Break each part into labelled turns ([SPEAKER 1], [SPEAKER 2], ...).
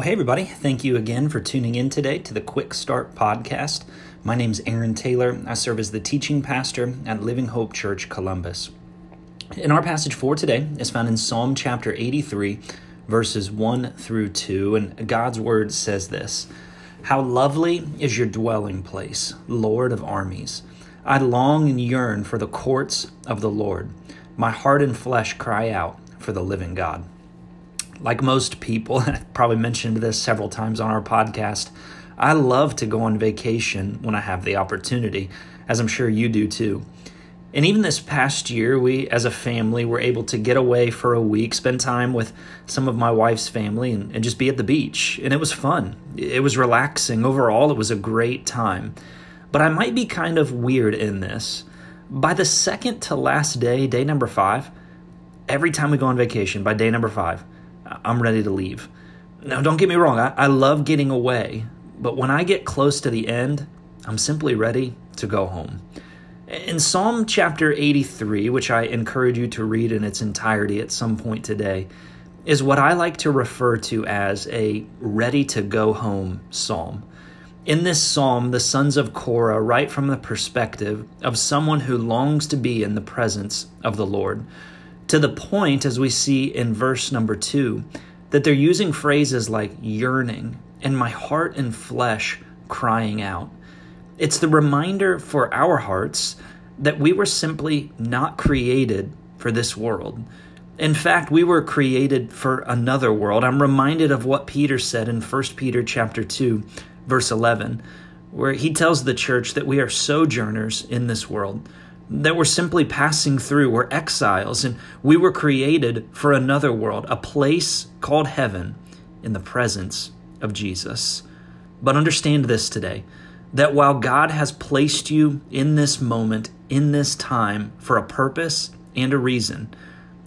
[SPEAKER 1] Well, hey, everybody. Thank you again for tuning in today to the Quick Start Podcast. My name is Aaron Taylor. I serve as the teaching pastor at Living Hope Church Columbus. And our passage for today is found in Psalm chapter 83, verses 1 through 2. And God's word says this How lovely is your dwelling place, Lord of armies! I long and yearn for the courts of the Lord. My heart and flesh cry out for the living God like most people, I've probably mentioned this several times on our podcast, I love to go on vacation when I have the opportunity, as I'm sure you do too. And even this past year, we as a family were able to get away for a week, spend time with some of my wife's family, and, and just be at the beach. And it was fun. It was relaxing. Overall, it was a great time. But I might be kind of weird in this. By the second to last day, day number five, every time we go on vacation, by day number five, I'm ready to leave. Now, don't get me wrong, I, I love getting away, but when I get close to the end, I'm simply ready to go home. In Psalm chapter 83, which I encourage you to read in its entirety at some point today, is what I like to refer to as a ready to go home psalm. In this psalm, the sons of Korah write from the perspective of someone who longs to be in the presence of the Lord to the point, as we see in verse number two, that they're using phrases like yearning and my heart and flesh crying out. It's the reminder for our hearts that we were simply not created for this world. In fact, we were created for another world. I'm reminded of what Peter said in 1 Peter chapter 2, verse 11, where he tells the church that we are sojourners in this world that we're simply passing through. We're exiles, and we were created for another world, a place called heaven in the presence of Jesus. But understand this today that while God has placed you in this moment, in this time, for a purpose and a reason,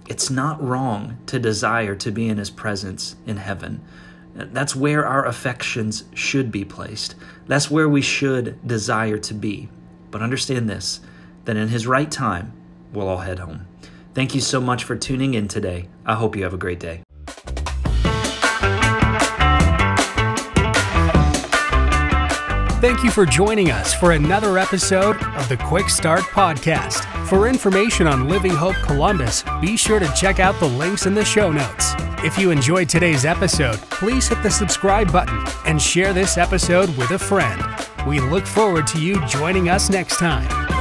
[SPEAKER 1] it's not wrong to desire to be in His presence in heaven. That's where our affections should be placed. That's where we should desire to be. But understand this then in His right time, we'll all head home. Thank you so much for tuning in today. I hope you have a great day.
[SPEAKER 2] Thank you for joining us for another episode of the Quick Start Podcast. For information on Living Hope Columbus, be sure to check out the links in the show notes. If you enjoyed today's episode, please hit the subscribe button and share this episode with a friend. We look forward to you joining us next time.